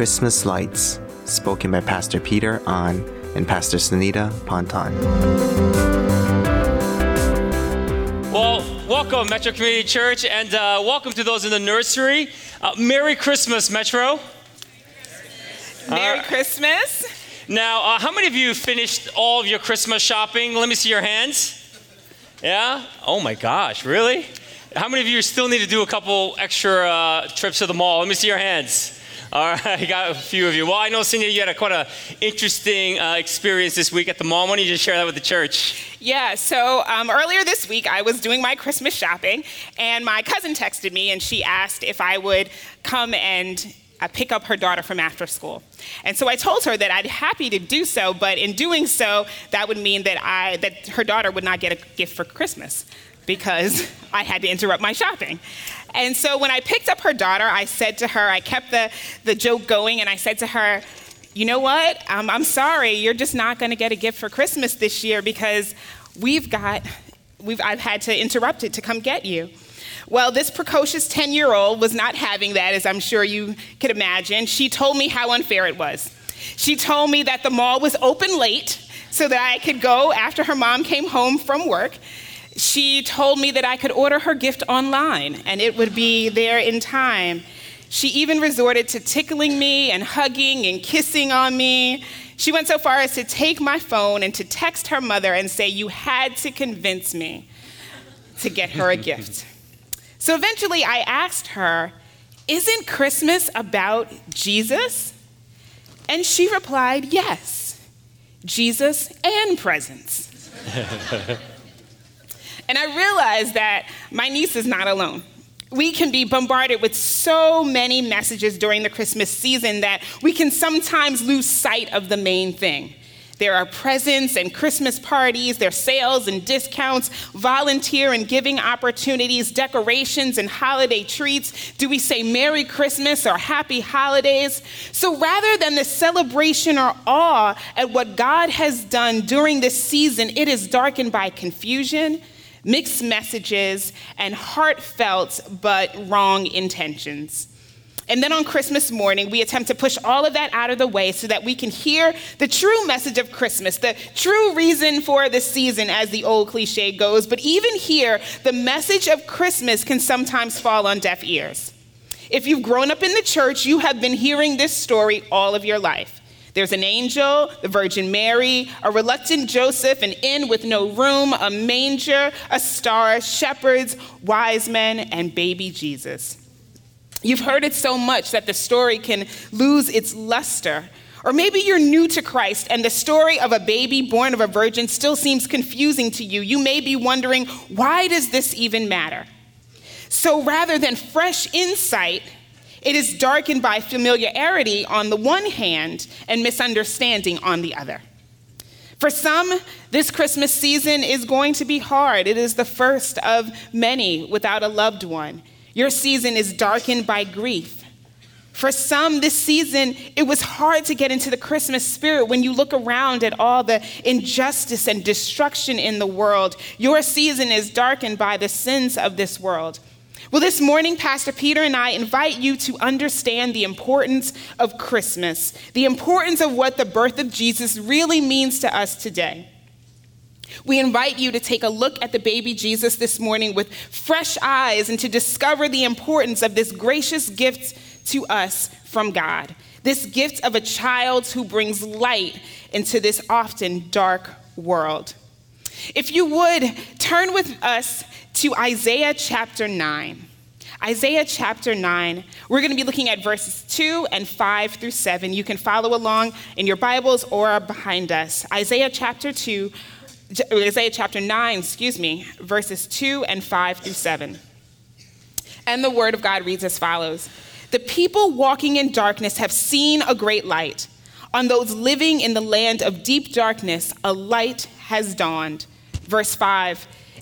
Christmas Lights, spoken by Pastor Peter Ahn and Pastor Sanetta Ponton. Well, welcome, Metro Community Church, and uh, welcome to those in the nursery. Uh, Merry Christmas, Metro. Merry Christmas. Now, uh, how many of you finished all of your Christmas shopping? Let me see your hands. Yeah? Oh my gosh, really? How many of you still need to do a couple extra uh, trips to the mall? Let me see your hands. All right, I got a few of you. Well, I know, Cindy, you had a quite an interesting uh, experience this week at the mall. Why don't you just share that with the church? Yeah, so um, earlier this week, I was doing my Christmas shopping, and my cousin texted me and she asked if I would come and uh, pick up her daughter from after school. And so I told her that I'd happy to do so, but in doing so, that would mean that I that her daughter would not get a gift for Christmas because I had to interrupt my shopping. And so when I picked up her daughter, I said to her, I kept the, the joke going, and I said to her, you know what? Um, I'm sorry, you're just not going to get a gift for Christmas this year because we've got, we've, I've had to interrupt it to come get you. Well, this precocious 10 year old was not having that, as I'm sure you could imagine. She told me how unfair it was. She told me that the mall was open late so that I could go after her mom came home from work. She told me that I could order her gift online and it would be there in time. She even resorted to tickling me and hugging and kissing on me. She went so far as to take my phone and to text her mother and say, You had to convince me to get her a gift. So eventually I asked her, Isn't Christmas about Jesus? And she replied, Yes, Jesus and presents. and I realized that my niece is not alone. We can be bombarded with so many messages during the Christmas season that we can sometimes lose sight of the main thing. There are presents and Christmas parties, there are sales and discounts, volunteer and giving opportunities, decorations and holiday treats. Do we say Merry Christmas or Happy Holidays? So rather than the celebration or awe at what God has done during this season, it is darkened by confusion, mixed messages, and heartfelt but wrong intentions. And then on Christmas morning, we attempt to push all of that out of the way so that we can hear the true message of Christmas, the true reason for the season, as the old cliche goes. But even here, the message of Christmas can sometimes fall on deaf ears. If you've grown up in the church, you have been hearing this story all of your life. There's an angel, the Virgin Mary, a reluctant Joseph, an inn with no room, a manger, a star, shepherds, wise men, and baby Jesus. You've heard it so much that the story can lose its luster. Or maybe you're new to Christ and the story of a baby born of a virgin still seems confusing to you. You may be wondering, why does this even matter? So rather than fresh insight, it is darkened by familiarity on the one hand and misunderstanding on the other. For some, this Christmas season is going to be hard. It is the first of many without a loved one. Your season is darkened by grief. For some, this season, it was hard to get into the Christmas spirit when you look around at all the injustice and destruction in the world. Your season is darkened by the sins of this world. Well, this morning, Pastor Peter and I invite you to understand the importance of Christmas, the importance of what the birth of Jesus really means to us today. We invite you to take a look at the baby Jesus this morning with fresh eyes and to discover the importance of this gracious gift to us from God. This gift of a child who brings light into this often dark world. If you would, turn with us to Isaiah chapter 9. Isaiah chapter 9, we're going to be looking at verses 2 and 5 through 7. You can follow along in your Bibles or behind us. Isaiah chapter 2, Isaiah chapter 9, excuse me, verses 2 and 5 through 7. And the word of God reads as follows The people walking in darkness have seen a great light. On those living in the land of deep darkness, a light has dawned. Verse 5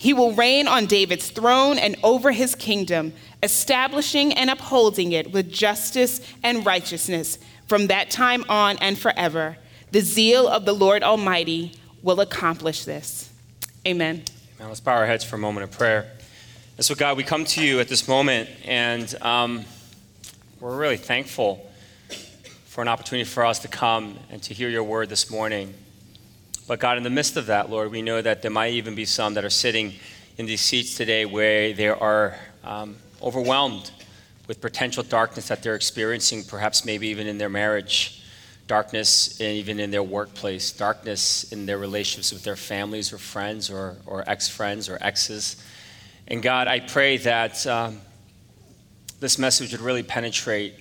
He will reign on David's throne and over his kingdom, establishing and upholding it with justice and righteousness from that time on and forever. The zeal of the Lord Almighty will accomplish this. Amen. Now let's bow our heads for a moment of prayer. And so, God, we come to you at this moment, and um, we're really thankful for an opportunity for us to come and to hear your word this morning. But God, in the midst of that, Lord, we know that there might even be some that are sitting in these seats today where they are um, overwhelmed with potential darkness that they're experiencing, perhaps maybe even in their marriage, darkness even in their workplace, darkness in their relationships with their families or friends or, or ex friends or exes. And God, I pray that um, this message would really penetrate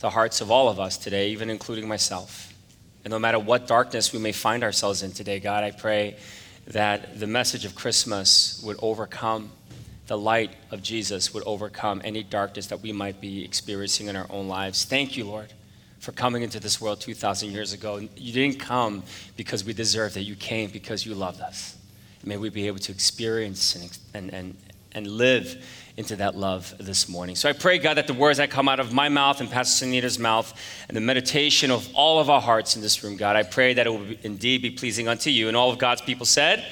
the hearts of all of us today, even including myself. And no matter what darkness we may find ourselves in today, God, I pray that the message of Christmas would overcome, the light of Jesus would overcome any darkness that we might be experiencing in our own lives. Thank you, Lord, for coming into this world 2,000 years ago. You didn't come because we deserved it, you came because you loved us. May we be able to experience and, and, and, and live into that love this morning. So I pray, God, that the words that come out of my mouth and Pastor Sanetta's mouth and the meditation of all of our hearts in this room, God, I pray that it will indeed be pleasing unto you. And all of God's people said,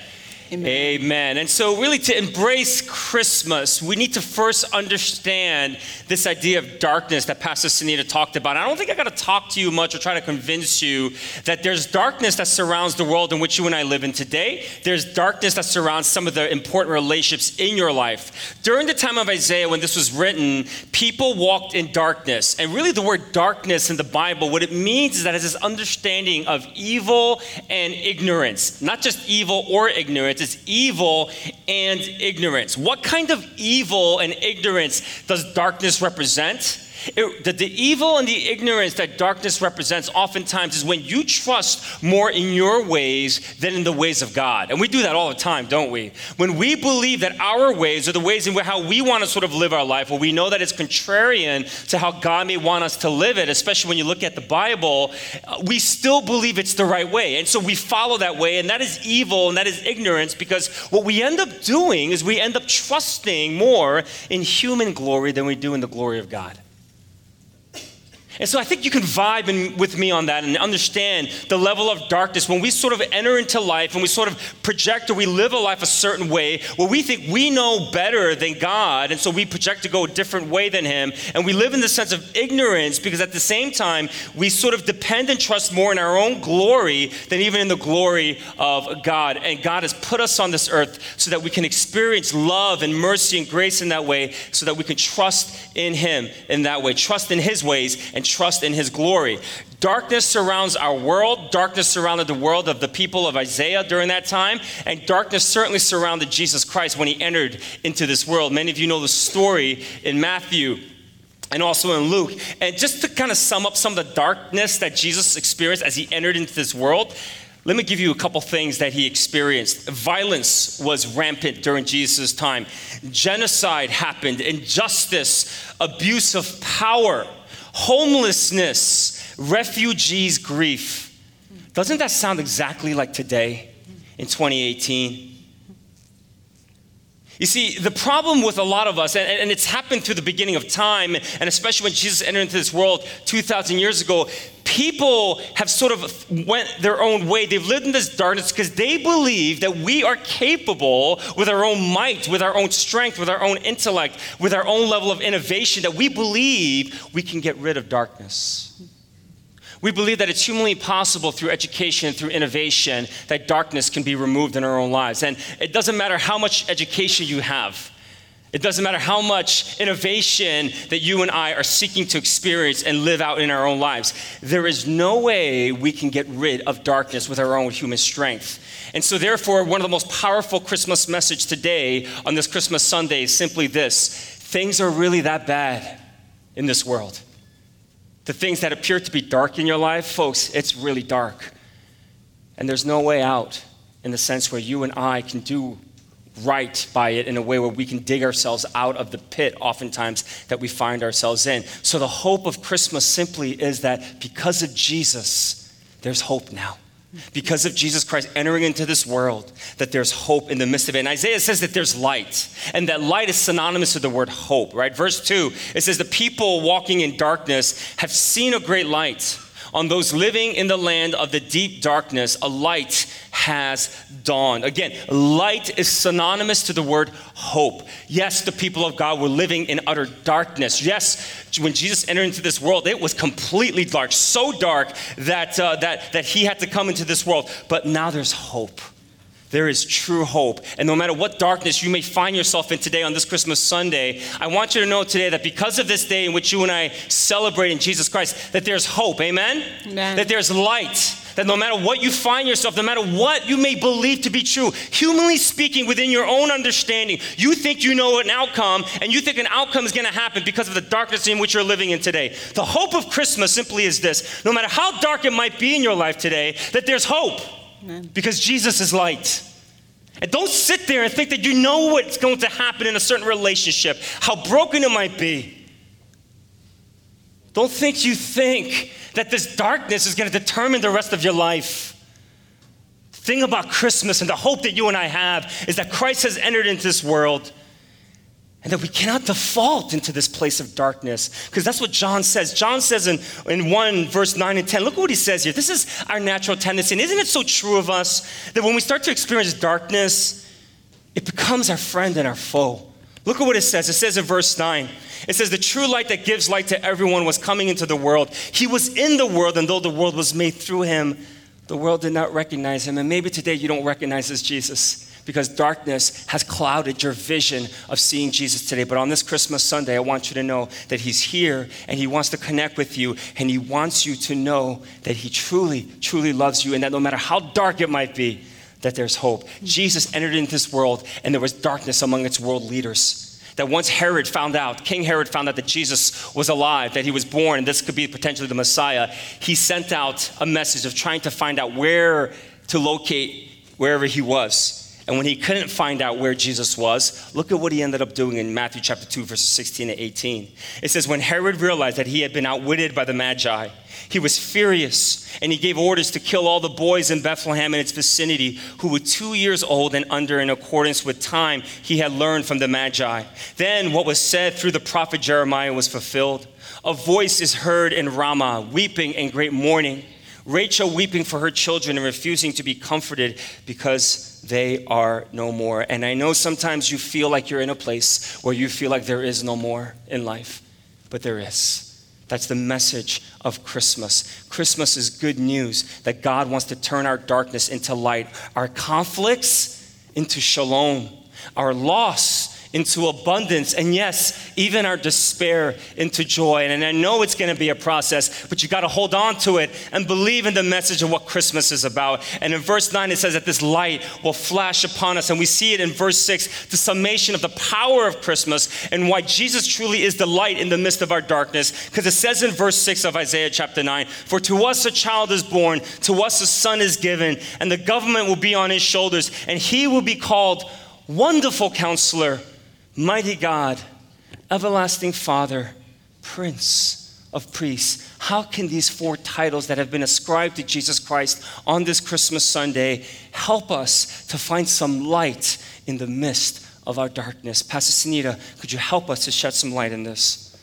Amen. Amen. And so, really, to embrace Christmas, we need to first understand this idea of darkness that Pastor Sanetta talked about. I don't think I got to talk to you much or try to convince you that there's darkness that surrounds the world in which you and I live in today. There's darkness that surrounds some of the important relationships in your life. During the time of Isaiah, when this was written, people walked in darkness. And really, the word darkness in the Bible, what it means is that it's this understanding of evil and ignorance, not just evil or ignorance is evil and ignorance. What kind of evil and ignorance does darkness represent? It, the, the evil and the ignorance that darkness represents oftentimes is when you trust more in your ways than in the ways of God. And we do that all the time, don't we? When we believe that our ways are the ways in how we want to sort of live our life, or we know that it's contrarian to how God may want us to live it, especially when you look at the Bible, uh, we still believe it's the right way. And so we follow that way, and that is evil and that is ignorance because what we end up doing is we end up trusting more in human glory than we do in the glory of God. And so I think you can vibe in, with me on that and understand the level of darkness when we sort of enter into life and we sort of project or we live a life a certain way where we think we know better than God, and so we project to go a different way than Him. And we live in the sense of ignorance because at the same time, we sort of depend and trust more in our own glory than even in the glory of God. And God has put us on this earth so that we can experience love and mercy and grace in that way, so that we can trust in Him in that way, trust in His ways, and trust in his glory. Darkness surrounds our world. Darkness surrounded the world of the people of Isaiah during that time. And darkness certainly surrounded Jesus Christ when he entered into this world. Many of you know the story in Matthew and also in Luke. And just to kind of sum up some of the darkness that Jesus experienced as he entered into this world, let me give you a couple things that he experienced. Violence was rampant during Jesus' time, genocide happened, injustice, abuse of power homelessness, refugees' grief. Doesn't that sound exactly like today in 2018? You see, the problem with a lot of us, and, and, it's happened through the beginning of time, and especially when Jesus entered into this world 2,000 years ago, people have sort of went their own way. They've lived in this darkness because they believe that we are capable with our own might, with our own strength, with our own intellect, with our own level of innovation, that we believe we can get rid of darkness. We believe that it's humanly possible through education, through innovation, that darkness can be removed in our own lives. And it doesn't matter how much education you have. It doesn't matter how much innovation that you and I are seeking to experience and live out in our own lives. There is no way we can get rid of darkness with our own human strength. And so, therefore, one of the most powerful Christmas message today on this Christmas Sunday is simply this things are really that bad in this world. The things that appear to be dark in your life, folks, it's really dark. And there's no way out in the sense where you and I can do right by it in a way where we can dig ourselves out of the pit, oftentimes, that we find ourselves in. So, the hope of Christmas simply is that because of Jesus, there's hope now because of Jesus Christ entering into this world, that there's hope in the midst of it. And Isaiah says that there's light, and that light is synonymous with the word hope, right? Verse 2, it says, The people walking in darkness have seen a great light. On those living in the land of the deep darkness, a light has dawned. Again, light is synonymous to the word hope. Yes, the people of God were living in utter darkness. Yes, when Jesus entered into this world, it was completely dark, so dark that, uh, that, that he had to come into this world. But now there's hope there is true hope. And no matter what darkness you may find yourself in today on this Christmas Sunday, I want you to know today that because of this day in which you and I celebrate in Jesus Christ, that there's hope. Amen? Amen. That there's light. That no matter what you find yourself, no matter what you may believe to be true, humanly speaking, within your own understanding, you think you know an outcome and you think an outcome is going to happen because of the darkness in which you're living in today. The hope of Christmas simply is this no matter how dark it might be in your life today, that there's hope. Because Jesus is light. And don't sit there and think that you know what's going to happen in a certain relationship, how broken it might be. Don't think you think that this darkness is going to determine the rest of your life. The thing about Christmas and the hope that you and I have is that Christ has entered into this world and that we cannot default into this place of darkness. Because that's what John says. John says in, in 1, verse 9 and 10, look what he says here. This is our natural tendency. And isn't it so true of us that when we start to experience darkness, it becomes our friend and our foe? Look at what it says. It says in verse 9, it says, The true light that gives light to everyone was coming into the world. He was in the world, and though the world was made through him, the world did not recognize him. And maybe today you don't recognize this Jesus because darkness has clouded your vision of seeing Jesus today. But on this Christmas Sunday, I want you to know that He's here and He wants to connect with you and He wants you to know that He truly, truly loves you and that no matter how dark it might be, that there's hope. Jesus entered into this world and there was darkness among its world leaders that once Herod found out, King Herod found out that Jesus was alive, that he was born, and this could be potentially the Messiah, he sent out a message of trying to find out where to locate wherever he was. And when he couldn't find out where Jesus was, look at what he ended up doing in Matthew chapter 2, verses 16 to 18. It says, When Herod realized that he had been outwitted by the Magi, he was furious and he gave orders to kill all the boys in Bethlehem and its vicinity who were two years old and under in accordance with time he had learned from the Magi. Then what was said through the prophet Jeremiah was fulfilled. A voice is heard in Ramah, weeping and great mourning. Rachel weeping for her children and refusing to be comforted because they are no more. And I know sometimes you feel like you're in a place where you feel like there is no more in life, but there is. That's the message of Christmas. Christmas is good news that God wants to turn our darkness into light, our conflicts into shalom, our loss into abundance, and yes, even our despair into joy. And, I know it's going to be a process, but you got to hold on to it and believe in the message of what Christmas is about. And in verse 9, it says that this light will flash upon us. And we see it in verse 6, the summation of the power of Christmas and why Jesus truly is the light in the midst of our darkness. Because it says in verse 6 of Isaiah chapter 9, For to us a child is born, to us a son is given, and the government will be on his shoulders, and he will be called Wonderful Counselor Mighty God, Everlasting Father, Prince of Priests. How can these four titles that have been ascribed to Jesus Christ on this Christmas Sunday help us to find some light in the midst of our darkness? Pastor Sanetta, could you help us to shed some light in this?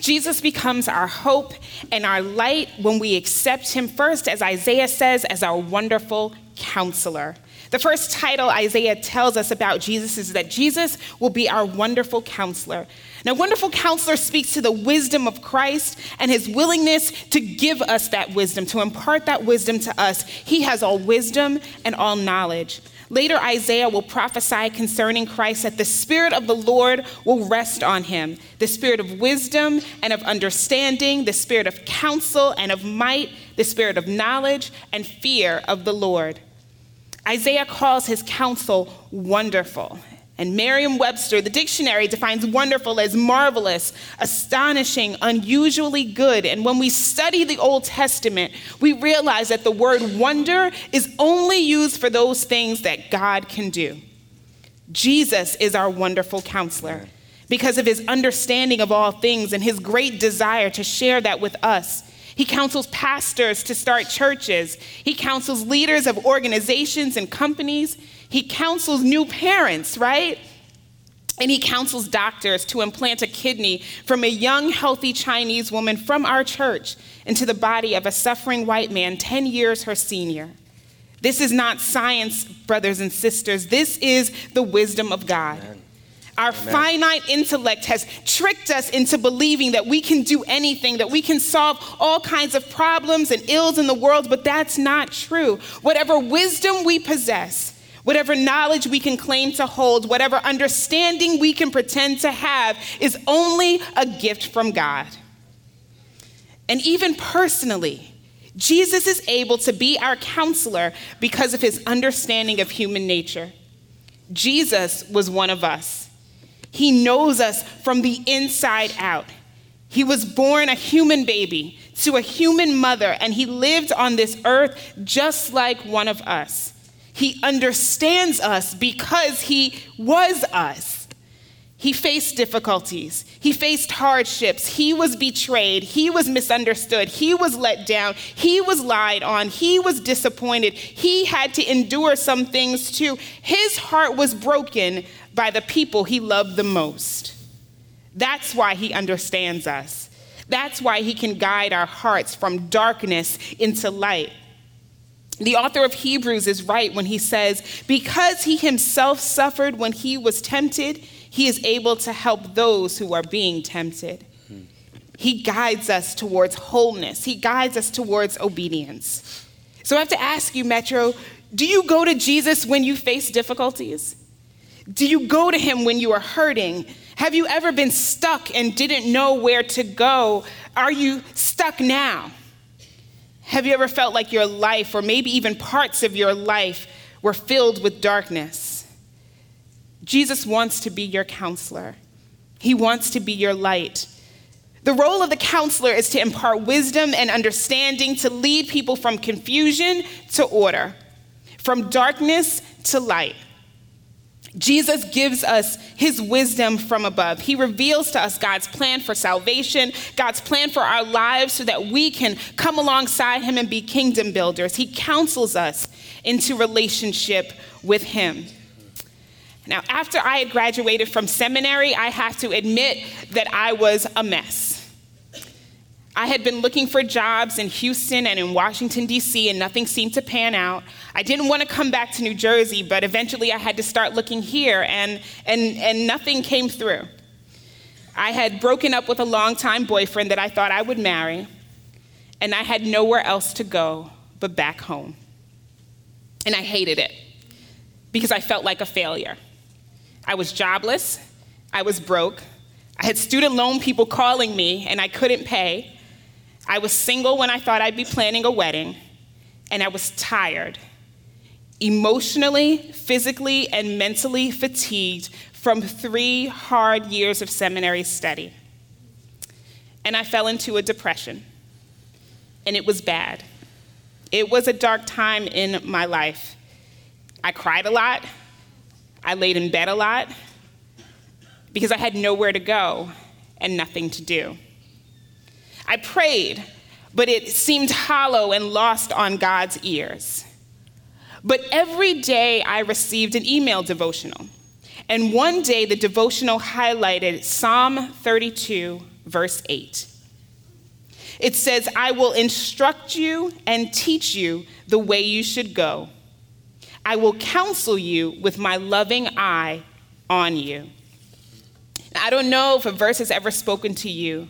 Jesus becomes our hope and our light when we accept him first, as Isaiah says, as our wonderful counselor. The first title Isaiah tells us about Jesus is that Jesus will be our wonderful counselor. Now, wonderful counselor speaks to the wisdom of Christ and his willingness to give us that wisdom, to impart that wisdom to us. He has all wisdom and all knowledge. Later, Isaiah will prophesy concerning Christ that the Spirit of the Lord will rest on him the Spirit of wisdom and of understanding, the Spirit of counsel and of might, the Spirit of knowledge and fear of the Lord. Isaiah calls his counsel wonderful. And Merriam Webster, the dictionary, defines wonderful as marvelous, astonishing, unusually good. And when we study the Old Testament, we realize that the word wonder is only used for those things that God can do. Jesus is our wonderful counselor because of his understanding of all things and his great desire to share that with us. He counsels pastors to start churches. He counsels leaders of organizations and companies. He counsels new parents, right? And he counsels doctors to implant a kidney from a young, healthy Chinese woman from our church into the body of a suffering white man 10 years her senior. This is not science, brothers and sisters. This is the wisdom of God. Amen. Our Amen. finite intellect has tricked us into believing that we can do anything, that we can solve all kinds of problems and ills in the world, but that's not true. Whatever wisdom we possess, Whatever knowledge we can claim to hold, whatever understanding we can pretend to have, is only a gift from God. And even personally, Jesus is able to be our counselor because of his understanding of human nature. Jesus was one of us. He knows us from the inside out. He was born a human baby to a human mother, and he lived on this earth just like one of us. He understands us because He was us. He faced difficulties. He faced hardships. He was betrayed. He was misunderstood. He was let down. He was lied on. He was disappointed. He had to endure some things too. His heart was broken by the people he loved the most. That's why he understands us. That's why he can guide our hearts from darkness into light. The author of Hebrews is right when he says, Because he himself suffered when he was tempted, he is able to help those who are being tempted. He guides us towards wholeness, he guides us towards obedience. So I have to ask you, Metro, do you go to Jesus when you face difficulties? Do you go to him when you are hurting? Have you ever been stuck and didn't know where to go? Are you stuck now? Have you ever felt like your life, or maybe even parts of your life, were filled with darkness? Jesus wants to be your counselor, He wants to be your light. The role of the counselor is to impart wisdom and understanding, to lead people from confusion to order, from darkness to light. Jesus gives us his wisdom from above. He reveals to us God's plan for salvation, God's plan for our lives so that we can come alongside him and be kingdom builders. He counsels us into relationship with him. Now, after I had graduated from seminary, I have to admit that I was a mess. I had been looking for jobs in Houston and in Washington, D.C., and nothing seemed to pan out. I didn't want to come back to New Jersey, but eventually I had to start looking here, and, and, and nothing came through. I had broken up with a longtime boyfriend that I thought I would marry, and I had nowhere else to go but back home. And I hated it because I felt like a failure. I was jobless, I was broke, I had student loan people calling me, and I couldn't pay. I was single when I thought I'd be planning a wedding, and I was tired, emotionally, physically, and mentally fatigued from three hard years of seminary study. And I fell into a depression, and it was bad. It was a dark time in my life. I cried a lot, I laid in bed a lot because I had nowhere to go and nothing to do. I prayed, but it seemed hollow and lost on God's ears. But every day I received an email devotional. And one day the devotional highlighted Psalm 32, verse 8. It says, I will instruct you and teach you the way you should go. I will counsel you with my loving eye on you. I don't know if a verse has ever spoken to you,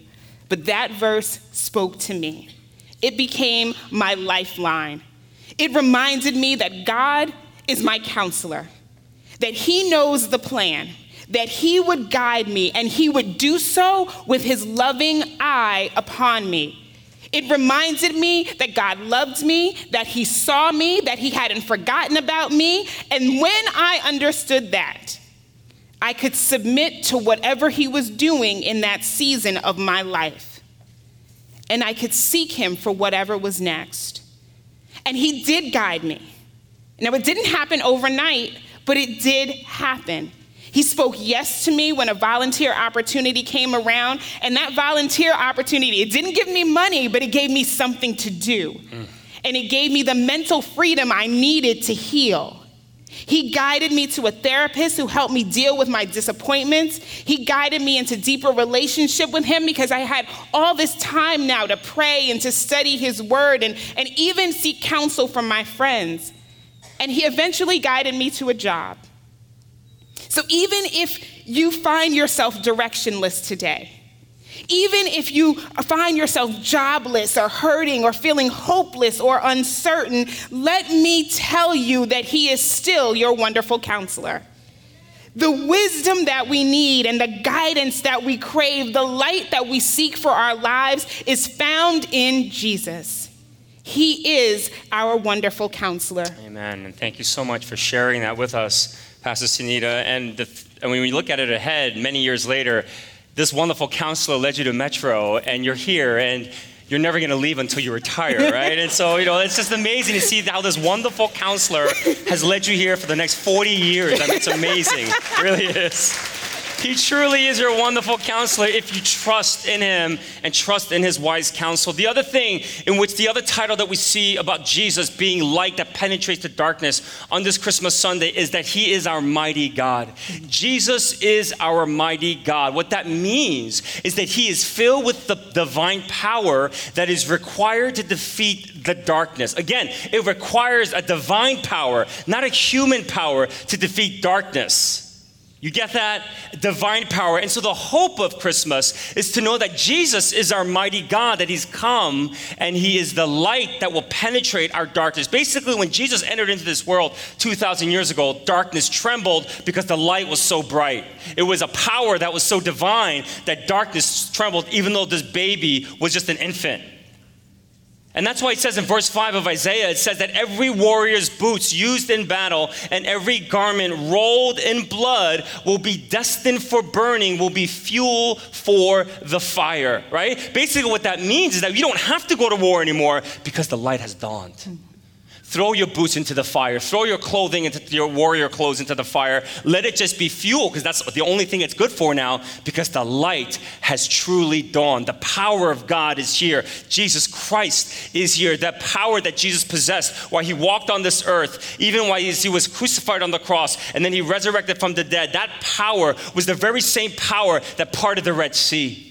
but that verse spoke to me. It became my lifeline. It reminded me that God is my counselor, that He knows the plan, that He would guide me, and He would do so with His loving eye upon me. It reminded me that God loved me, that He saw me, that He hadn't forgotten about me. And when I understood that, I could submit to whatever He was doing in that season of my life. And I could seek Him for whatever was next. And He did guide me. Now, it didn't happen overnight, but it did happen. He spoke yes to me when a volunteer opportunity came around, and that volunteer opportunity, it didn't give me money, but it gave me something to do. Mm. And it gave me the mental freedom I needed to heal. He guided me to a therapist who helped me deal with my disappointments. He guided me into deeper relationship with him because I had all this time now to pray and to study his word and, and even seek counsel from my friends. And he eventually guided me to a job. So even if you find yourself directionless today, even if you find yourself jobless or hurting or feeling hopeless or uncertain, let me tell you that He is still your wonderful counselor. The wisdom that we need and the guidance that we crave, the light that we seek for our lives is found in Jesus. He is our wonderful counselor. Amen. And thank you so much for sharing that with us. Pastor Sanetta. And, the, and when we look at it ahead, many years later, this wonderful counselor led you to Metro, and you're here, and you're never going to leave until you retire, right? and so, you know, it's just amazing to see how this wonderful counselor has led you here for the next 40 years. I mean, it's amazing. It really is. He truly is your wonderful counselor if you trust in him and trust in his wise counsel. The other thing, in which the other title that we see about Jesus being light that penetrates the darkness on this Christmas Sunday is that he is our mighty God. Jesus is our mighty God. What that means is that he is filled with the divine power that is required to defeat the darkness. Again, it requires a divine power, not a human power, to defeat darkness. You get that? Divine power. And so the hope of Christmas is to know that Jesus is our mighty God, that He's come and He is the light that will penetrate our darkness. Basically, when Jesus entered into this world 2,000 years ago, darkness trembled because the light was so bright. It was a power that was so divine that darkness trembled, even though this baby was just an infant. And that's why it says in verse 5 of Isaiah, it says that every warrior's boots used in battle and every garment rolled in blood will be destined for burning, will be fuel for the fire, right? Basically, what that means is that you don't have to go to war anymore because the light has dawned. Throw your boots into the fire. Throw your clothing into your warrior clothes into the fire. Let it just be fuel because that's the only thing it's good for now because the light has truly dawned. The power of God is here. Jesus Christ is here. That power that Jesus possessed while he walked on this earth, even while he was crucified on the cross and then he resurrected from the dead, that power was the very same power that parted the Red Sea.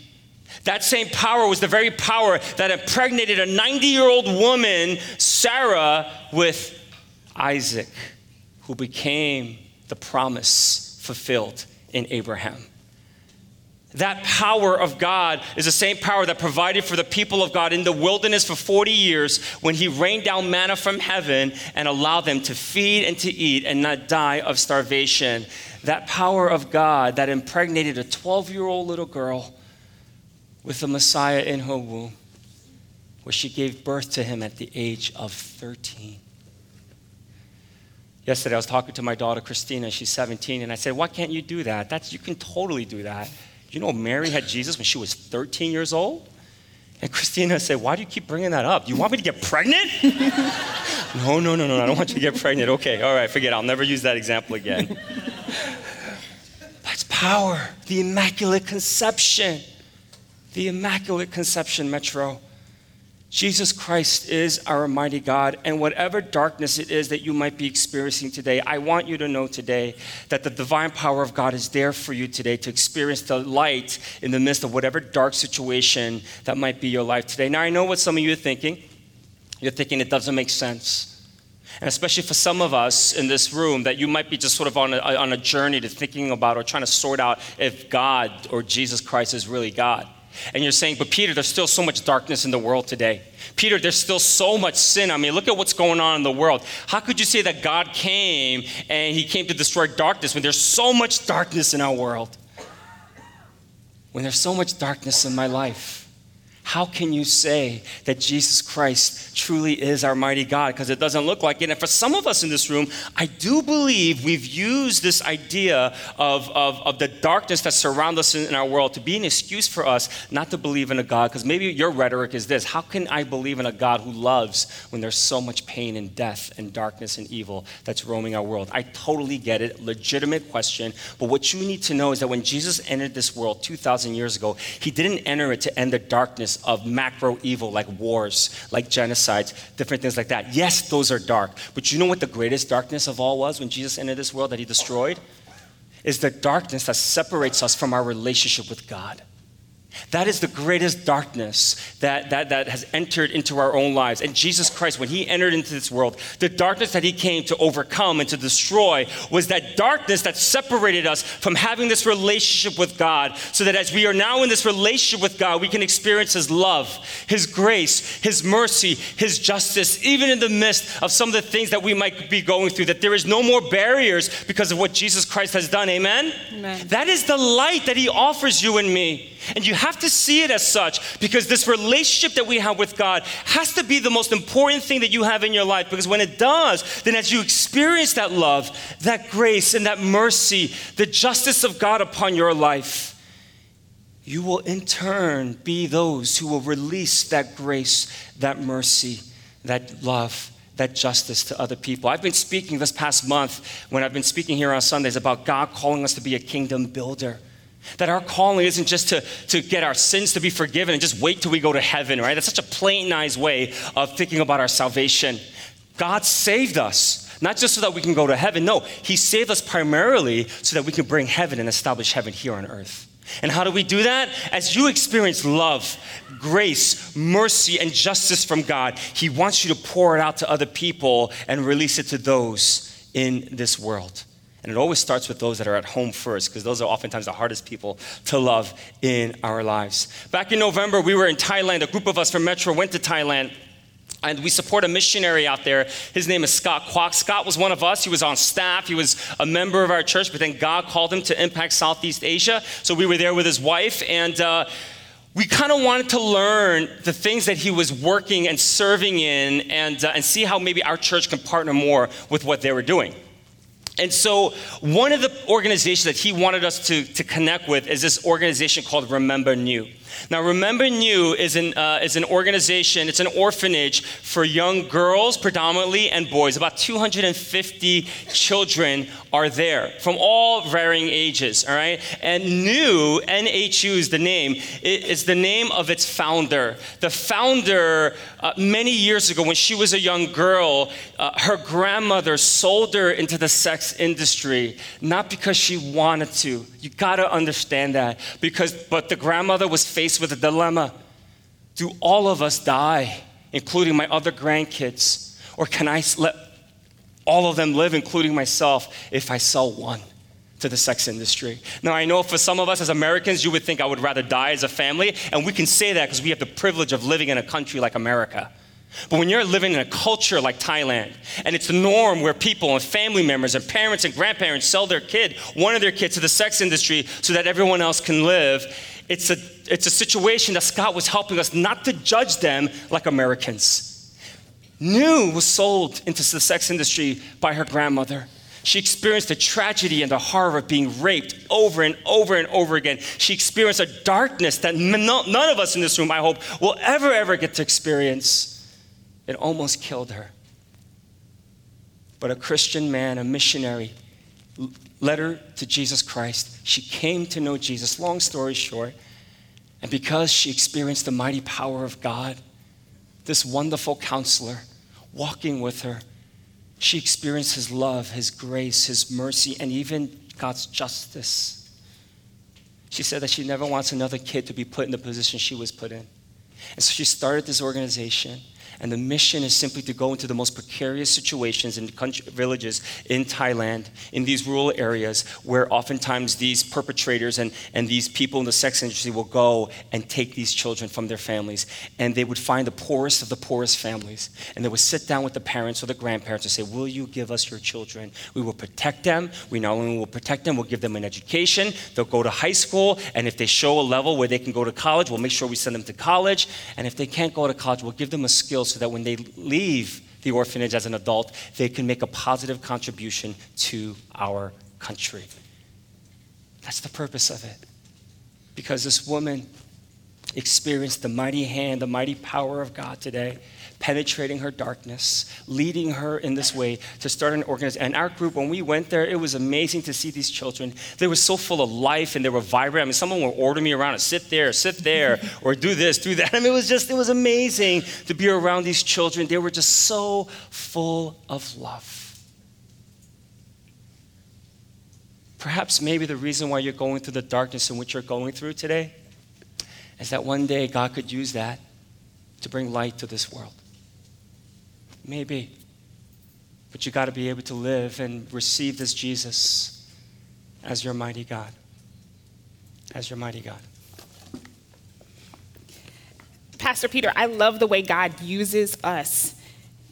That same power was the very power that impregnated a 90 year old woman, Sarah, with Isaac, who became the promise fulfilled in Abraham. That power of God is the same power that provided for the people of God in the wilderness for 40 years when He rained down manna from heaven and allowed them to feed and to eat and not die of starvation. That power of God that impregnated a 12 year old little girl with the Messiah in her womb, where she gave birth to him at the age of 13. Yesterday, I was talking to my daughter Christina. She's 17, and I said, "Why can't you do that? That's you can totally do that. You know, Mary had Jesus when she was 13 years old." And Christina said, "Why do you keep bringing that up? Do you want me to get pregnant?" no, no, no, no. I don't want you to get pregnant. Okay, all right, forget. It. I'll never use that example again. That's power. The immaculate conception the Immaculate Conception Metro. Jesus Christ is our mighty God, and whatever darkness it is that you might be experiencing today, I want you to know today that the divine power of God is there for you today to experience the light in the midst of whatever dark situation that might be your life today. Now, I know what some of you are thinking. You're thinking it doesn't make sense. And especially for some of us in this room, that you might be just sort of on a, on a journey to thinking about or trying to sort out if God or Jesus Christ is really God. And you're saying, but Peter, there's still so much darkness in the world today. Peter, there's still so much sin. I mean, look at what's going on in the world. How could you say that God came and he came to destroy darkness when there's so much darkness in our world? When there's so much darkness in my life? How can you say that Jesus Christ truly is our mighty God? Because it doesn't look like it. And for some of us in this room, I do believe we've used this idea of, of, of the darkness that surrounds us in, in our world to be an excuse for us not to believe in a God. Because maybe your rhetoric is this How can I believe in a God who loves when there's so much pain and death and darkness and evil that's roaming our world? I totally get it. Legitimate question. But what you need to know is that when Jesus entered this world 2,000 years ago, he didn't enter it to end the darkness of macro evil like wars, like genocides, different things like that. Yes, those are dark. But you know what the greatest darkness of all was when Jesus entered this world that he destroyed? Is the darkness that separates us from our relationship with God. That is the greatest darkness that, that, that has entered into our own lives. And Jesus Christ, when he entered into this world, the darkness that he came to overcome and to destroy was that darkness that separated us from having this relationship with God. So that as we are now in this relationship with God, we can experience his love, his grace, his mercy, his justice, even in the midst of some of the things that we might be going through, that there is no more barriers because of what Jesus Christ has done. Amen? Amen. That is the light that he offers you and me. And you have to see it as such because this relationship that we have with God has to be the most important thing that you have in your life. Because when it does, then as you experience that love, that grace, and that mercy, the justice of God upon your life, you will in turn be those who will release that grace, that mercy, that love that justice to other people. I've been speaking this past month when I've been speaking here on Sundays about God calling us to be a kingdom builder. That our calling isn't just to, to get our sins to be forgiven and just wait till we go to heaven, right? That's such a plain-eyed way of thinking about our salvation. God saved us, not just so that we can go to heaven. No, He saved us primarily so that we can bring heaven and establish heaven here on earth. And how do we do that? As you experience love, grace, mercy, and justice from God, He wants you to pour it out to other people and release it to those in this world. And it always starts with those that are at home first, because those are oftentimes the hardest people to love in our lives. Back in November, we were in Thailand. A group of us from Metro went to Thailand. And we support a missionary out there. His name is Scott Kwok. Scott was one of us. He was on staff. He was a member of our church, but then God called him to impact Southeast Asia. So we were there with his wife, and uh, we kind of wanted to learn the things that he was working and serving in and, uh, and see how maybe our church can partner more with what they were doing. And so, one of the organizations that he wanted us to, to connect with is this organization called Remember Nhu. Now, Remember Nhu is an, uh, is an organization, it's an orphanage for young girls predominantly and boys. About 250 children are there from all varying ages, all right? And New, NHU is the name, it's the name of its founder. The founder, uh, many years ago, when she was a young girl, uh, her grandmother sold her into the sex industry, not because she wanted to. You gotta understand that. Because, but the grandmother was faced with a dilemma Do all of us die, including my other grandkids? Or can I let all of them live, including myself, if I sell one to the sex industry. Now, I know for some of us as Americans, you would think I would rather die as a family, and we can say that because we have the privilege of living in a country like America. But when you're living in a culture like Thailand, and it's the norm where people and family members and parents and grandparents sell their kid, one of their kids, to the sex industry so that everyone else can live, it's a, it's a situation that Scott was helping us not to judge them like Americans. Nhu was sold into the sex industry by her grandmother. She experienced the tragedy and the horror of being raped over and over and over again. She experienced a darkness that none of us in this room, I hope, will ever, ever get to experience. It almost killed her. But a Christian man, a missionary, led her to Jesus Christ. She came to know Jesus, long story short. And because she experienced the mighty power of God, this wonderful counselor walking with her, she experienced his love, his grace, his mercy, and even God's justice. She said that she never wants another kid to be put in the position she was put in. And so she started this organization. And the mission is simply to go into the most precarious situations in country, villages in Thailand, in these rural areas, where oftentimes these perpetrators and, and these people in the sex industry will go and take these children from their families. And they would find the poorest of the poorest families. And they would sit down with the parents or the grandparents and say, Will you give us your children? We will protect them. We not only will protect them, we'll give them an education. They'll go to high school. And if they show a level where they can go to college, we'll make sure we send them to college. And if they can't go to college, we'll give them a skill so that when they leave the orphanage as an adult, they can make a positive contribution to our country. That's the purpose of it. Because this woman experienced the mighty hand, the mighty power of God today penetrating her darkness, leading her in this way to start an organization. And our group, when we went there, it was amazing to see these children. They were so full of life and they were vibrant. I mean, someone would order me around to sit there, sit there, or do this, do that. I mean, it was just, it was amazing to be around these children. They were just so full of love. Perhaps maybe the reason why you're going through the darkness in which you're going through today is that one day God could use that to bring light to this world. Maybe. But you got to be able to live and receive this Jesus as your mighty God. As your mighty God. Pastor Peter, I love the way God uses us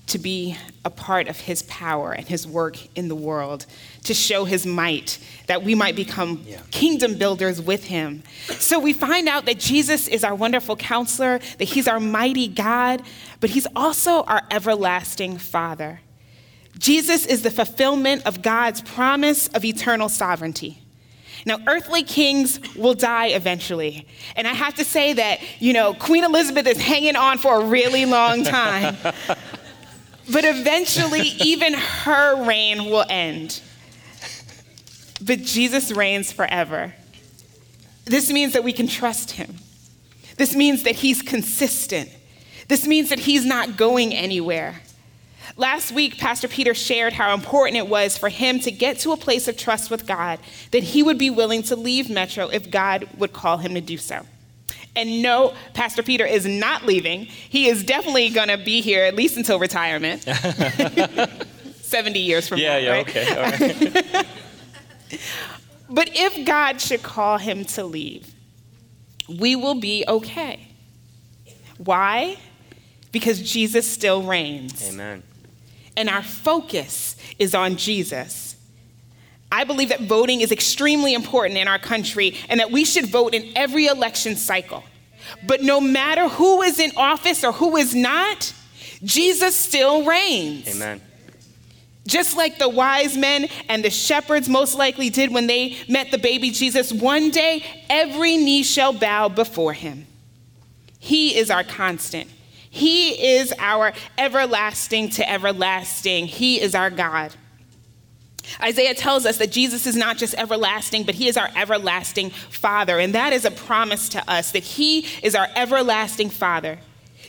to be a part of his power and his work in the world, to show his might, that we might become yeah. kingdom builders with him. So we find out that Jesus is our wonderful counselor, that he's our mighty God, but he's also our everlasting Father. Jesus is the fulfillment of God's promise of eternal sovereignty. Now, earthly kings will die eventually. And I have to say that, you know, Queen Elizabeth is hanging on for a really long time. But eventually, even her reign will end. But Jesus reigns forever. This means that we can trust him. This means that he's consistent. This means that he's not going anywhere. Last week, Pastor Peter shared how important it was for him to get to a place of trust with God, that he would be willing to leave Metro if God would call him to do so. And no, Pastor Peter is not leaving. He is definitely going to be here at least until retirement. 70 years from yeah, now. Yeah, right? okay. All right. but if God should call him to leave, we will be okay. Why? Because Jesus still reigns. Amen. And our focus is on Jesus. I believe that voting is extremely important in our country and that we should vote in every election cycle. But no matter who is in office or who is not, Jesus still reigns. Amen. Just like the wise men and the shepherds most likely did when they met the baby Jesus, one day every knee shall bow before him. He is our constant. He is our everlasting to everlasting. He is our God. Isaiah tells us that Jesus is not just everlasting, but he is our everlasting Father. And that is a promise to us that he is our everlasting Father.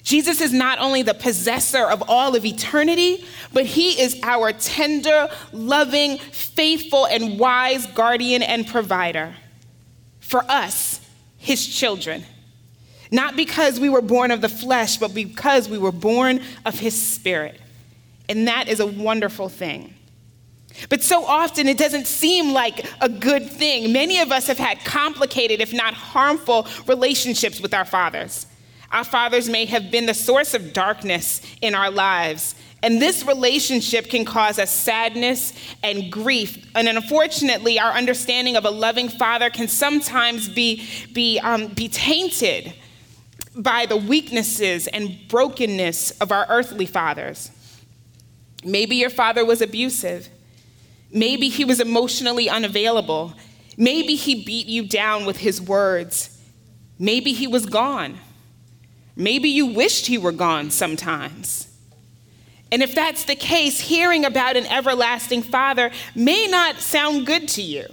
Jesus is not only the possessor of all of eternity, but he is our tender, loving, faithful, and wise guardian and provider for us, his children. Not because we were born of the flesh, but because we were born of his spirit. And that is a wonderful thing. But so often it doesn't seem like a good thing. Many of us have had complicated, if not harmful, relationships with our fathers. Our fathers may have been the source of darkness in our lives. And this relationship can cause us sadness and grief. And unfortunately, our understanding of a loving father can sometimes be, be, um, be tainted by the weaknesses and brokenness of our earthly fathers. Maybe your father was abusive. Maybe he was emotionally unavailable. Maybe he beat you down with his words. Maybe he was gone. Maybe you wished he were gone sometimes. And if that's the case, hearing about an everlasting Father may not sound good to you.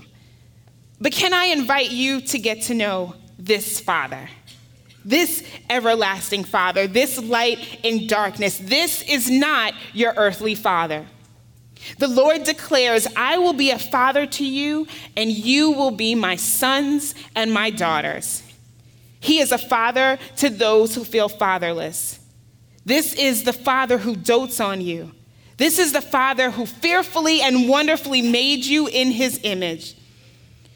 But can I invite you to get to know this Father? This everlasting Father, this light in darkness. This is not your earthly Father. The Lord declares, I will be a father to you, and you will be my sons and my daughters. He is a father to those who feel fatherless, This is the Father who dotes on you. This is the Father who fearfully and wonderfully made you in his image.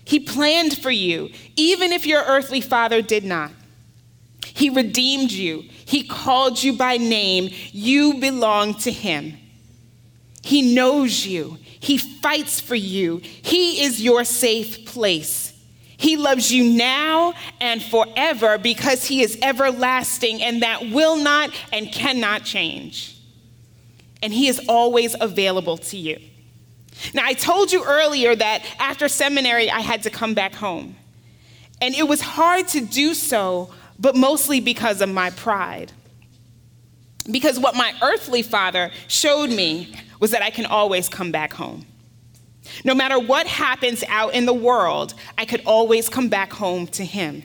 He planned for you, even if your earthly father did not. He redeemed you. He called you by name. You belong to him. He knows you. He fights for you. He is your safe place. He loves you now and forever because he is everlasting and that will not and cannot change. And he is always available to you. Now, I told you earlier that after seminary, I had to come back home. And it was hard to do so, but mostly because of my pride. Because what my earthly father showed me was that I can always come back home. No matter what happens out in the world, I could always come back home to him.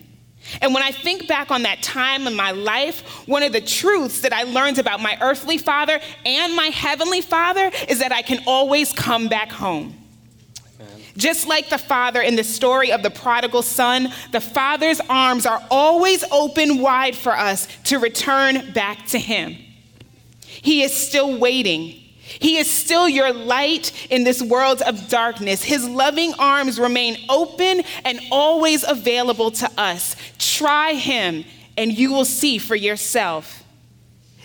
And when I think back on that time in my life, one of the truths that I learned about my earthly father and my heavenly father is that I can always come back home. Just like the father in the story of the prodigal son, the father's arms are always open wide for us to return back to him. He is still waiting he is still your light in this world of darkness. His loving arms remain open and always available to us. Try him, and you will see for yourself.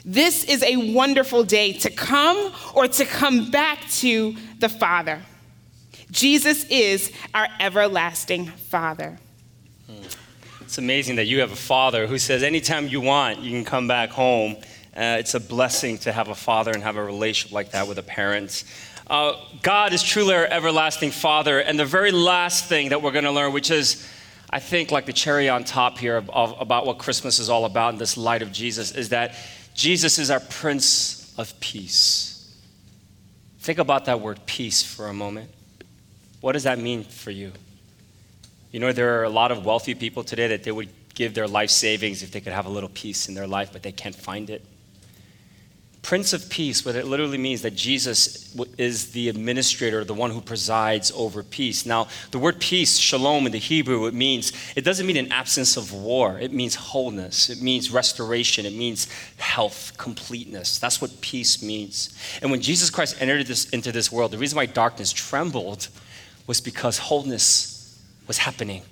This is a wonderful day to come or to come back to the Father. Jesus is our everlasting Father. Hmm. It's amazing that you have a father who says, anytime you want, you can come back home uh, it's a blessing to have a father and have a relationship like that with a parent. Uh, God is truly our everlasting Father. And the very last thing that we're going to learn, which is, I think, like the cherry on top here of, of, about what Christmas is all about in this light of Jesus, is that Jesus is our Prince of Peace. Think about that word peace for a moment. What does that mean for you? You know, there are a lot of wealthy people today that they would give their life savings if they could have a little peace in their life, but they can't find it. Prince of Peace, what it literally means that Jesus is the administrator, the one who presides over peace. Now, the word peace, shalom in the Hebrew, it means, it doesn't mean an absence of war. It means wholeness. It means restoration. It means health, completeness. That's what peace means. And when Jesus Christ entered this, into this world, the reason why darkness trembled was because wholeness was happening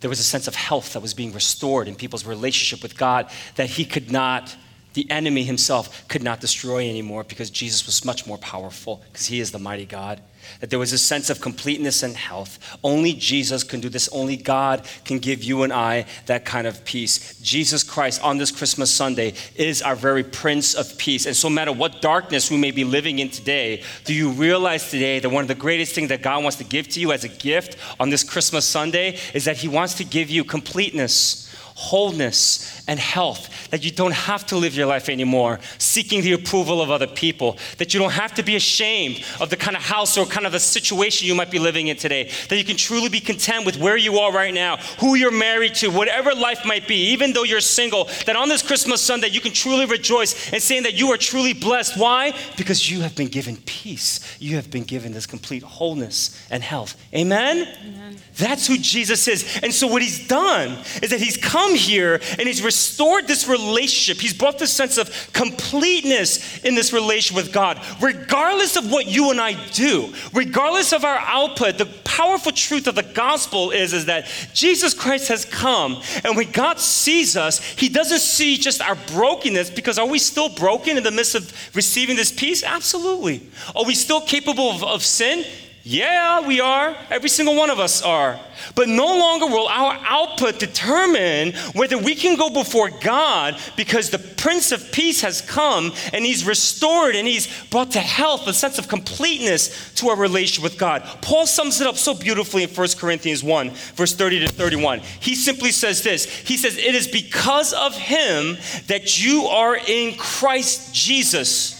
there was a sense of health that was being restored in people's relationship with God that he could not the enemy himself could not destroy anymore because Jesus was much more powerful because he is the mighty God. That there was a sense of completeness and health. Only Jesus can do this. Only God can give you and I that kind of peace. Jesus Christ on this Christmas Sunday is our very Prince of Peace. And so, no matter what darkness we may be living in today, do you realize today that one of the greatest things that God wants to give to you as a gift on this Christmas Sunday is that He wants to give you completeness? Wholeness and health, that you don't have to live your life anymore seeking the approval of other people, that you don't have to be ashamed of the kind of house or kind of a situation you might be living in today, that you can truly be content with where you are right now, who you're married to, whatever life might be, even though you're single, that on this Christmas Sunday you can truly rejoice and saying that you are truly blessed. Why? Because you have been given peace. You have been given this complete wholeness and health. Amen? Amen. That's who Jesus is. And so what he's done is that he's come come here and he's restored this relationship. He's brought this sense of completeness in this relation with God. Regardless of what you and I do, regardless of our output, the powerful truth of the gospel is, is that Jesus Christ has come and when God sees us, he doesn't see just our brokenness because are we still broken in the midst of receiving this peace? Absolutely. Are we still capable of, of sin? Yeah, we are. Every single one of us are. But no longer will our output determine whether we can go before God because the Prince of Peace has come and He's restored and He's brought to health a sense of completeness to our relation with God. Paul sums it up so beautifully in 1 Corinthians 1, verse 30 to 31. He simply says this He says, It is because of Him that you are in Christ Jesus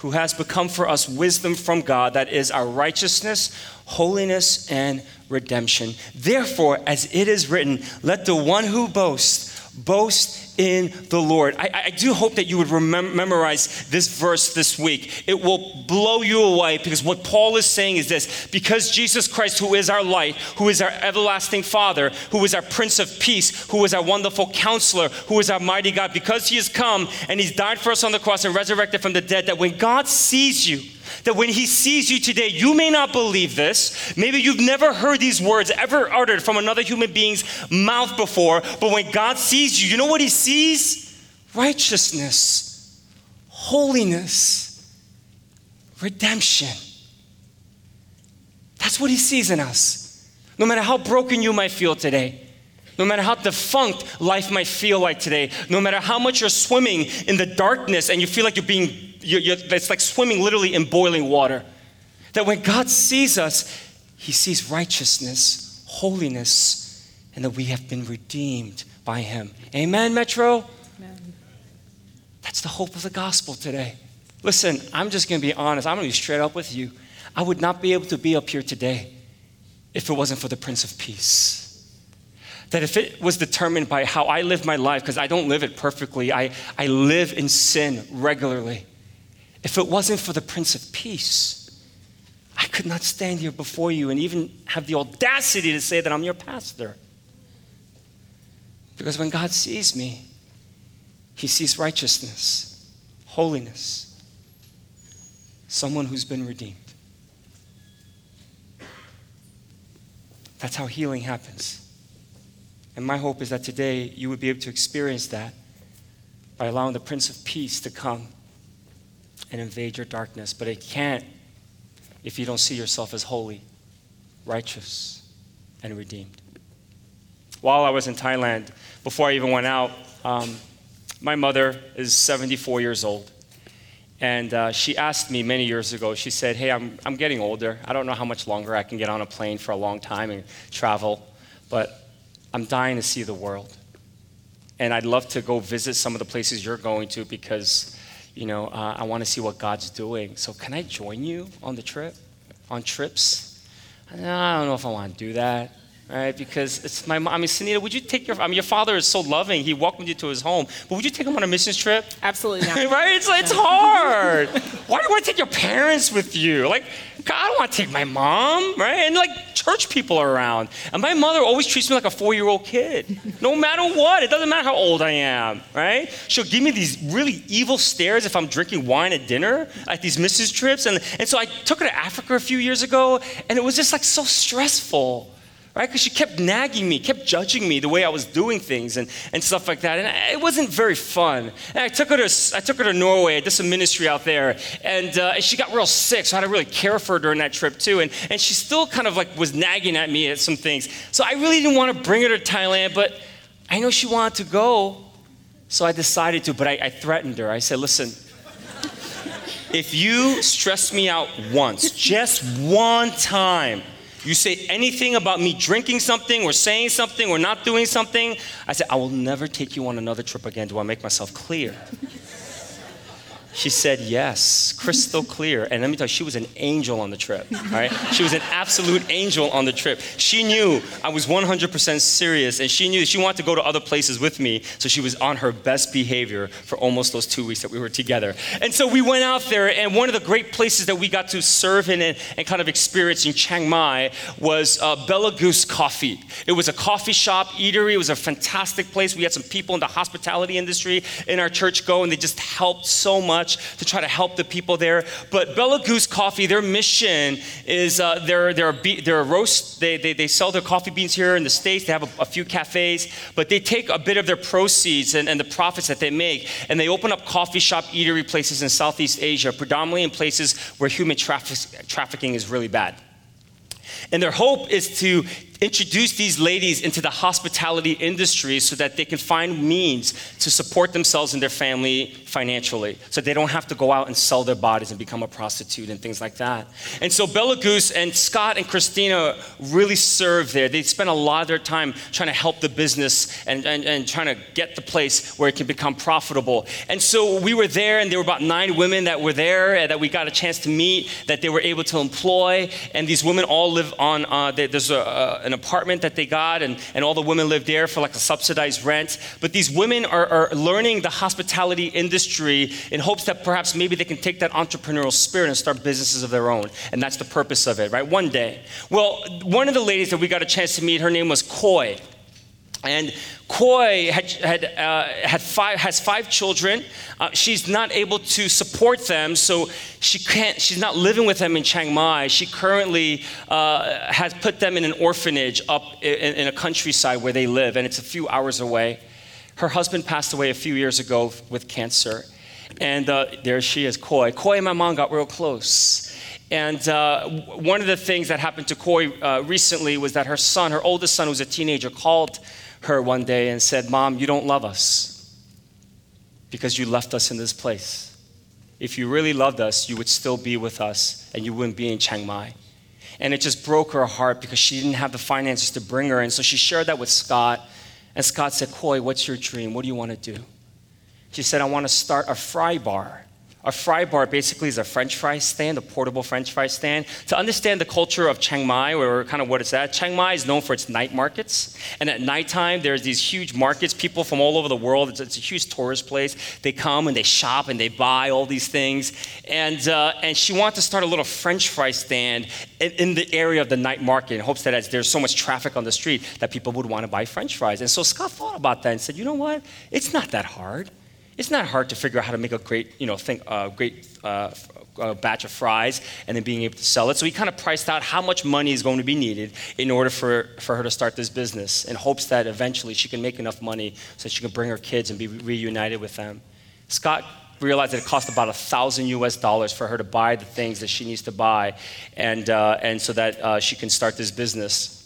who has become for us wisdom from God, that is our righteousness, holiness, and redemption. Therefore, as it is written, let the one who boasts boast in the Lord. I, I do hope that you would remem- memorize this verse this week. It will blow you away because what Paul is saying is this because Jesus Christ, who is our light, who is our everlasting Father, who is our Prince of Peace, who is our wonderful counselor, who is our mighty God, because he has come and he's died for us on the cross and resurrected from the dead, that when God sees you, that when he sees you today, you may not believe this. Maybe you've never heard these words ever uttered from another human being's mouth before, but when God sees you, you know what he sees? Righteousness, holiness, redemption. That's what he sees in us. No matter how broken you might feel today, no matter how defunct life might feel like today, no matter how much you're swimming in the darkness and you feel like you're being, you're, you're, it's like swimming literally in boiling water, that when God sees us, he sees righteousness, holiness, and that we have been redeemed by him. Amen, Metro? Amen. That's the hope of the gospel today. Listen, I'm just going to be honest. I'm going to be straight up with you. I would not be able to be up here today if it wasn't for the Prince of Peace that if it was determined by how I live my life, because I don't live it perfectly, I, I live in sin regularly. If it wasn't for the Prince of Peace, I could not stand here before you and even have the audacity to say that I'm your pastor. Because when God sees me, he sees righteousness, holiness, someone who's been redeemed. That's how healing happens. And my hope is that today you would be able to experience that by allowing the Prince of Peace to come and invade your darkness. But it can't if you don't see yourself as holy, righteous, and redeemed. While I was in Thailand, before I even went out, um, my mother is 74 years old. And uh, she asked me many years ago, she said, Hey, I'm, I'm getting older. I don't know how much longer I can get on a plane for a long time and travel, but I'm dying to see the world. And I'd love to go visit some of the places you're going to because, you know, uh, I want to see what God's doing. So can I join you on the trip, on trips? I don't know if I want to do that right? Because it's my mom. I mean, Sanetta, would you take your, I mean, your father is so loving. He welcomed you to his home. But would you take him on a missions trip? Absolutely not. right? It's, it's hard. Why do you want to take your parents with you? Like, I don't want to take my mom, right? And like church people are around. And my mother always treats me like a four year old kid, no matter what. It doesn't matter how old I am, right? She'll give me these really evil stares if I'm drinking wine at dinner at these missions trips. And, and so I took her to Africa a few years ago, and it was just like so stressful right? Because she kept nagging me, kept judging me the way I was doing things and, and stuff like that. And it wasn't very fun. And I took her to, I took her to Norway. I did some ministry out there. And, uh, and she got real sick, so I had to really care for her during that trip too. And, and she still kind of like was nagging at me at some things. So I really didn't want to bring her to Thailand, but I know she wanted to go. So I decided to, but I, I threatened her. I said, listen, if you stress me out once, just one time, you say anything about me drinking something or saying something or not doing something, I say, I will never take you on another trip again. Do I make myself clear? She said yes, crystal clear. And let me tell you, she was an angel on the trip, right? She was an absolute angel on the trip. She knew I was 100% serious, and she knew she wanted to go to other places with me, so she was on her best behavior for almost those two weeks that we were together. And so we went out there, and one of the great places that we got to serve in and, and kind of experience in Chiang Mai was uh, Bella Goose Coffee. It was a coffee shop, eatery. It was a fantastic place. We had some people in the hospitality industry in our church go, and they just helped so much much to try to help the people there. But Bella Goose Coffee, their mission is uh, they're, they're, a they're a roast, they, they, they sell their coffee beans here in the States. They have a, a few cafes, but they take a bit of their proceeds and, and the profits that they make and they open up coffee shop eatery places in Southeast Asia, predominantly in places where human traffic, trafficking is really bad. And their hope is to introduce these ladies into the hospitality industry so that they can find means to support themselves and their family financially so they don't have to go out and sell their bodies and become a prostitute and things like that. And so bella goose and scott and christina really serve there. They spend a lot of their time trying to help the business and, and, and trying to get the place where it can become profitable. And so we were there and there were about nine women that were there that we got a chance to meet that they were able to employ. And these women all live on uh, there's a, a an apartment that they got, and, and all the women lived there for like a subsidized rent. But these women are, are learning the hospitality industry in hopes that perhaps maybe they can take that entrepreneurial spirit and start businesses of their own. And that's the purpose of it, right? One day. Well, one of the ladies that we got a chance to meet, her name was Koi. And Koi had, had, uh, had five, has five children. Uh, she's not able to support them, so she can't, she's not living with them in Chiang Mai. She currently uh, has put them in an orphanage up in, in, a countryside where they live, and it's a few hours away. Her husband passed away a few years ago with cancer. And uh, there she is, Koi. Koi and my mom got real close. And uh, one of the things that happened to Koi uh, recently was that her son, her oldest son, who was a teenager, called her one day and said, Mom, you don't love us because you left us in this place. If you really loved us, you would still be with us and you wouldn't be in Chiang Mai. And it just broke her heart because she didn't have the finances to bring her. And so she shared that with Scott. And Scott said, Koi, what's your dream? What do you want to do? She said, I want to start a fry bar. A fry bar basically is a French fry stand, a portable French fry stand. To understand the culture of Chiang Mai, or kind of what it's at, Chiang Mai is known for its night markets. And at nighttime, there's these huge markets. People from all over the world, it's, it's a huge tourist place. They come and they shop and they buy all these things. And, uh, and she wanted to start a little French fry stand in, in the area of the night market in hopes that as there's so much traffic on the street, that people would want to buy French fries. And so Scott thought about that and said, you know what? It's not that hard it's not hard to figure out how to make a great, you know, uh, great uh, uh, batch of fries and then being able to sell it. So he kind of priced out how much money is going to be needed in order for, for her to start this business in hopes that eventually she can make enough money so she can bring her kids and be reunited with them. Scott realized that it cost about a thousand US dollars for her to buy the things that she needs to buy and, uh, and so that uh, she can start this business.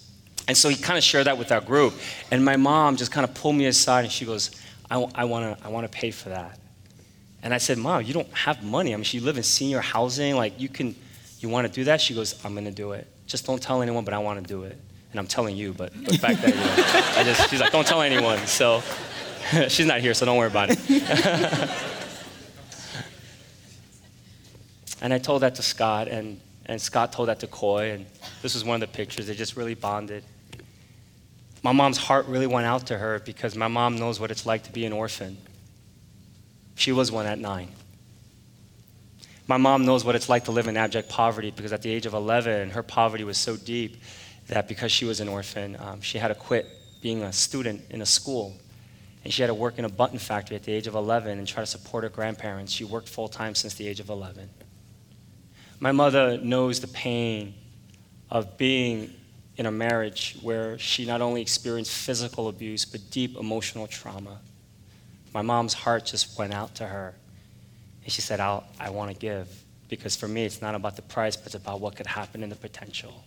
And so he kind of shared that with our group. And my mom just kind of pulled me aside and she goes, I, I want to I wanna pay for that. And I said, Mom, you don't have money. I mean, you live in senior housing. Like, you can, you want to do that? She goes, I'm going to do it. Just don't tell anyone, but I want to do it. And I'm telling you, but, but back then, you know, I just, she's like, don't tell anyone. So she's not here, so don't worry about it. and I told that to Scott, and, and Scott told that to Koi. and this was one of the pictures. They just really bonded my mom's heart really went out to her because my mom knows what it's like to be an orphan. She was one at nine. My mom knows what it's like to live in abject poverty because at the age of 11, her poverty was so deep that because she was an orphan, um, she had to quit being a student in a school. And she had to work in a button factory at the age of 11 and try to support her grandparents. She worked full time since the age of 11. My mother knows the pain of being in a marriage where she not only experienced physical abuse, but deep emotional trauma. My mom's heart just went out to her. And she said, i I want to give. Because for me, it's not about the price, but it's about what could happen and the potential.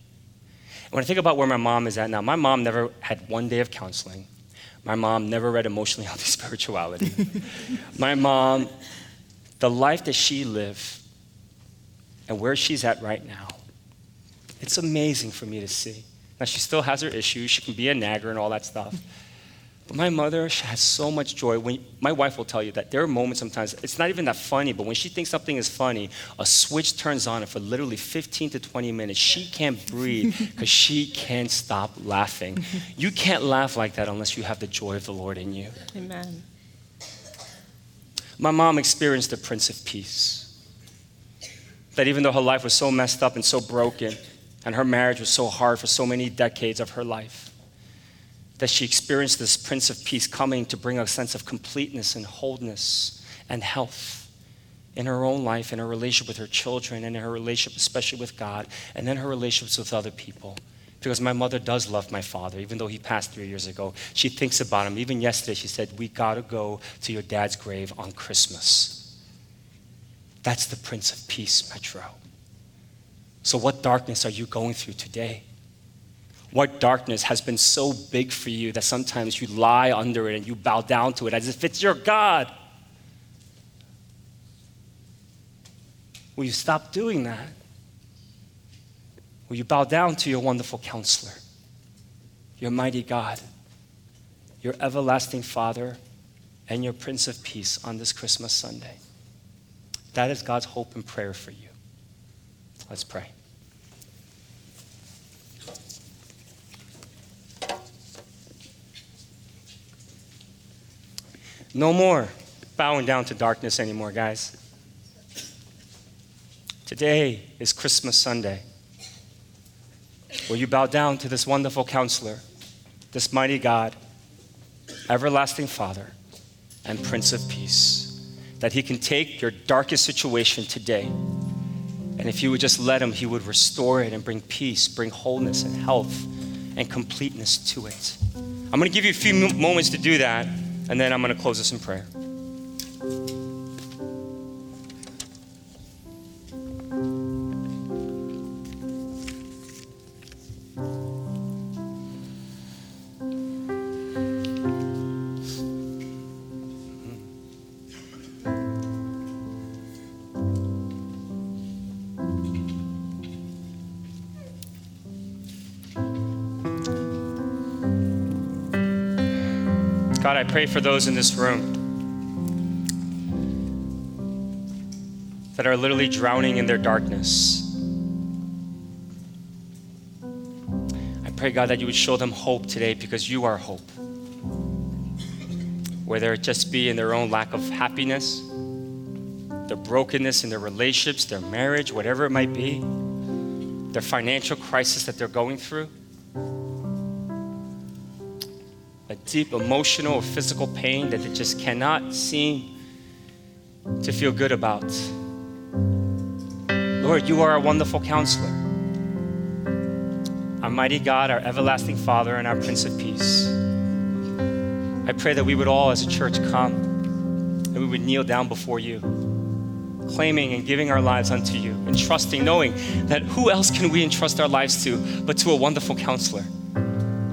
And when I think about where my mom is at now, my mom never had one day of counseling. My mom never read emotionally healthy spirituality. my mom, the life that she lived and where she's at right now, it's amazing for me to see. Now, she still has her issues. She can be a nagger and all that stuff. But my mother she has so much joy. When, my wife will tell you that there are moments sometimes, it's not even that funny, but when she thinks something is funny, a switch turns on, and for literally 15 to 20 minutes, she can't breathe because she can't stop laughing. You can't laugh like that unless you have the joy of the Lord in you. Amen. My mom experienced the Prince of Peace. That even though her life was so messed up and so broken, and her marriage was so hard for so many decades of her life that she experienced this Prince of Peace coming to bring a sense of completeness and wholeness and health in her own life, in her relationship with her children, and in her relationship, especially with God, and then her relationships with other people. Because my mother does love my father, even though he passed three years ago. She thinks about him. Even yesterday, she said, We gotta go to your dad's grave on Christmas. That's the Prince of Peace, Metro. So, what darkness are you going through today? What darkness has been so big for you that sometimes you lie under it and you bow down to it as if it's your God? Will you stop doing that? Will you bow down to your wonderful counselor, your mighty God, your everlasting Father, and your Prince of Peace on this Christmas Sunday? That is God's hope and prayer for you. Let's pray. No more bowing down to darkness anymore, guys. Today is Christmas Sunday. Will you bow down to this wonderful counselor, this mighty God, everlasting Father, and Prince of Peace? That he can take your darkest situation today, and if you would just let him, he would restore it and bring peace, bring wholeness and health and completeness to it. I'm going to give you a few moments to do that, and then I'm going to close this in prayer. Pray for those in this room that are literally drowning in their darkness. I pray, God, that you would show them hope today because you are hope. Whether it just be in their own lack of happiness, their brokenness in their relationships, their marriage, whatever it might be, their financial crisis that they're going through. Deep emotional or physical pain that they just cannot seem to feel good about. Lord, you are a wonderful counselor, our mighty God, our everlasting Father, and our Prince of Peace. I pray that we would all, as a church, come and we would kneel down before you, claiming and giving our lives unto you, and trusting, knowing that who else can we entrust our lives to but to a wonderful counselor?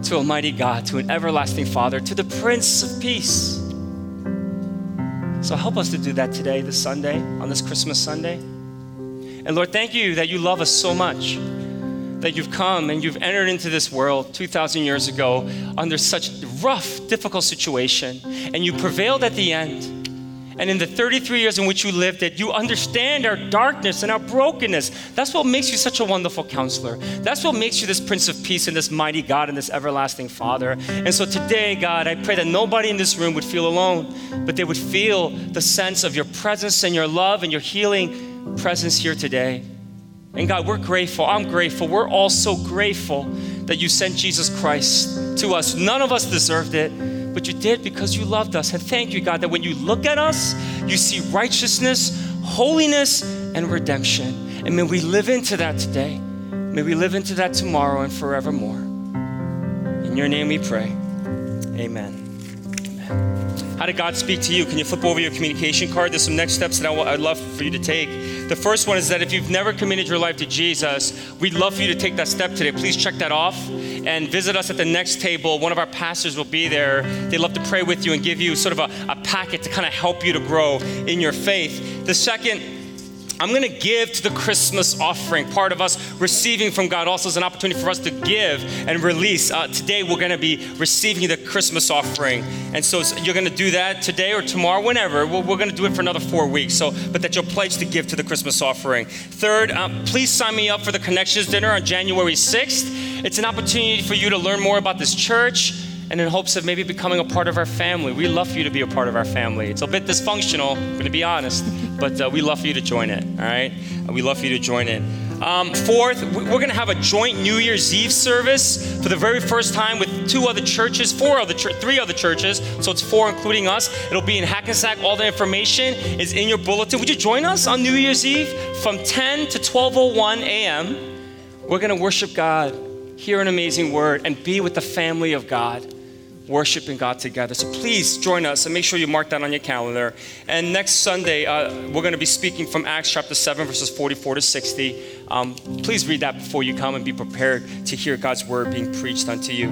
To Almighty God, to an everlasting Father, to the Prince of Peace. So help us to do that today, this Sunday, on this Christmas Sunday. And Lord, thank you that you love us so much, that you've come and you've entered into this world 2,000 years ago under such rough, difficult situation, and you prevailed at the end. And in the 33 years in which you lived it, you understand our darkness and our brokenness. That's what makes you such a wonderful counselor. That's what makes you this Prince of Peace and this mighty God and this everlasting Father. And so today, God, I pray that nobody in this room would feel alone, but they would feel the sense of your presence and your love and your healing presence here today. And God, we're grateful. I'm grateful. We're all so grateful that you sent Jesus Christ to us. None of us deserved it but you did because you loved us. And thank you, God, that when you look at us, you see righteousness, holiness, and redemption. And may we live into that today. May we live into that tomorrow and forevermore. In your name we pray. Amen. How did God speak to you? Can you flip over your communication card? There's some next steps that I would love for you to take. The first one is that if you've never committed your life to Jesus, we'd love for you to take that step today. Please check that off and visit us at the next table. One of our pastors will be there. They'd love to pray with you and give you sort of a, a packet to kind of help you to grow in your faith. The second I'm going to give to the Christmas offering. Part of us receiving from God also is an opportunity for us to give and release. Uh, today, we're going to be receiving the Christmas offering. And so you're going to do that today or tomorrow, whenever. We're, we're going to do it for another four weeks. So, but that you'll pledge to give to the Christmas offering. Third, um, please sign me up for the Connections Dinner on January 6th. It's an opportunity for you to learn more about this church and in hopes of maybe becoming a part of our family. We love for you to be a part of our family. It's a bit dysfunctional, I'm going to be honest, but uh, we love for you to join it, all right? We love for you to join it. Um, fourth, we're going to have a joint New Year's Eve service for the very first time with two other churches, four other, three other churches. So it's four, including us. It'll be in Hackensack. All the information is in your bulletin. Would you join us on New Year's Eve from 10 to 12:01 a.m.? We're going to worship God, hear an amazing word, and be with the family of God worshiping God together. So please join us and make sure you mark that on your calendar. And next Sunday, uh, we're going to be speaking from Acts chapter 7, verses 44 to 60. Um, please read that before you come and be prepared to hear God's word being preached unto you.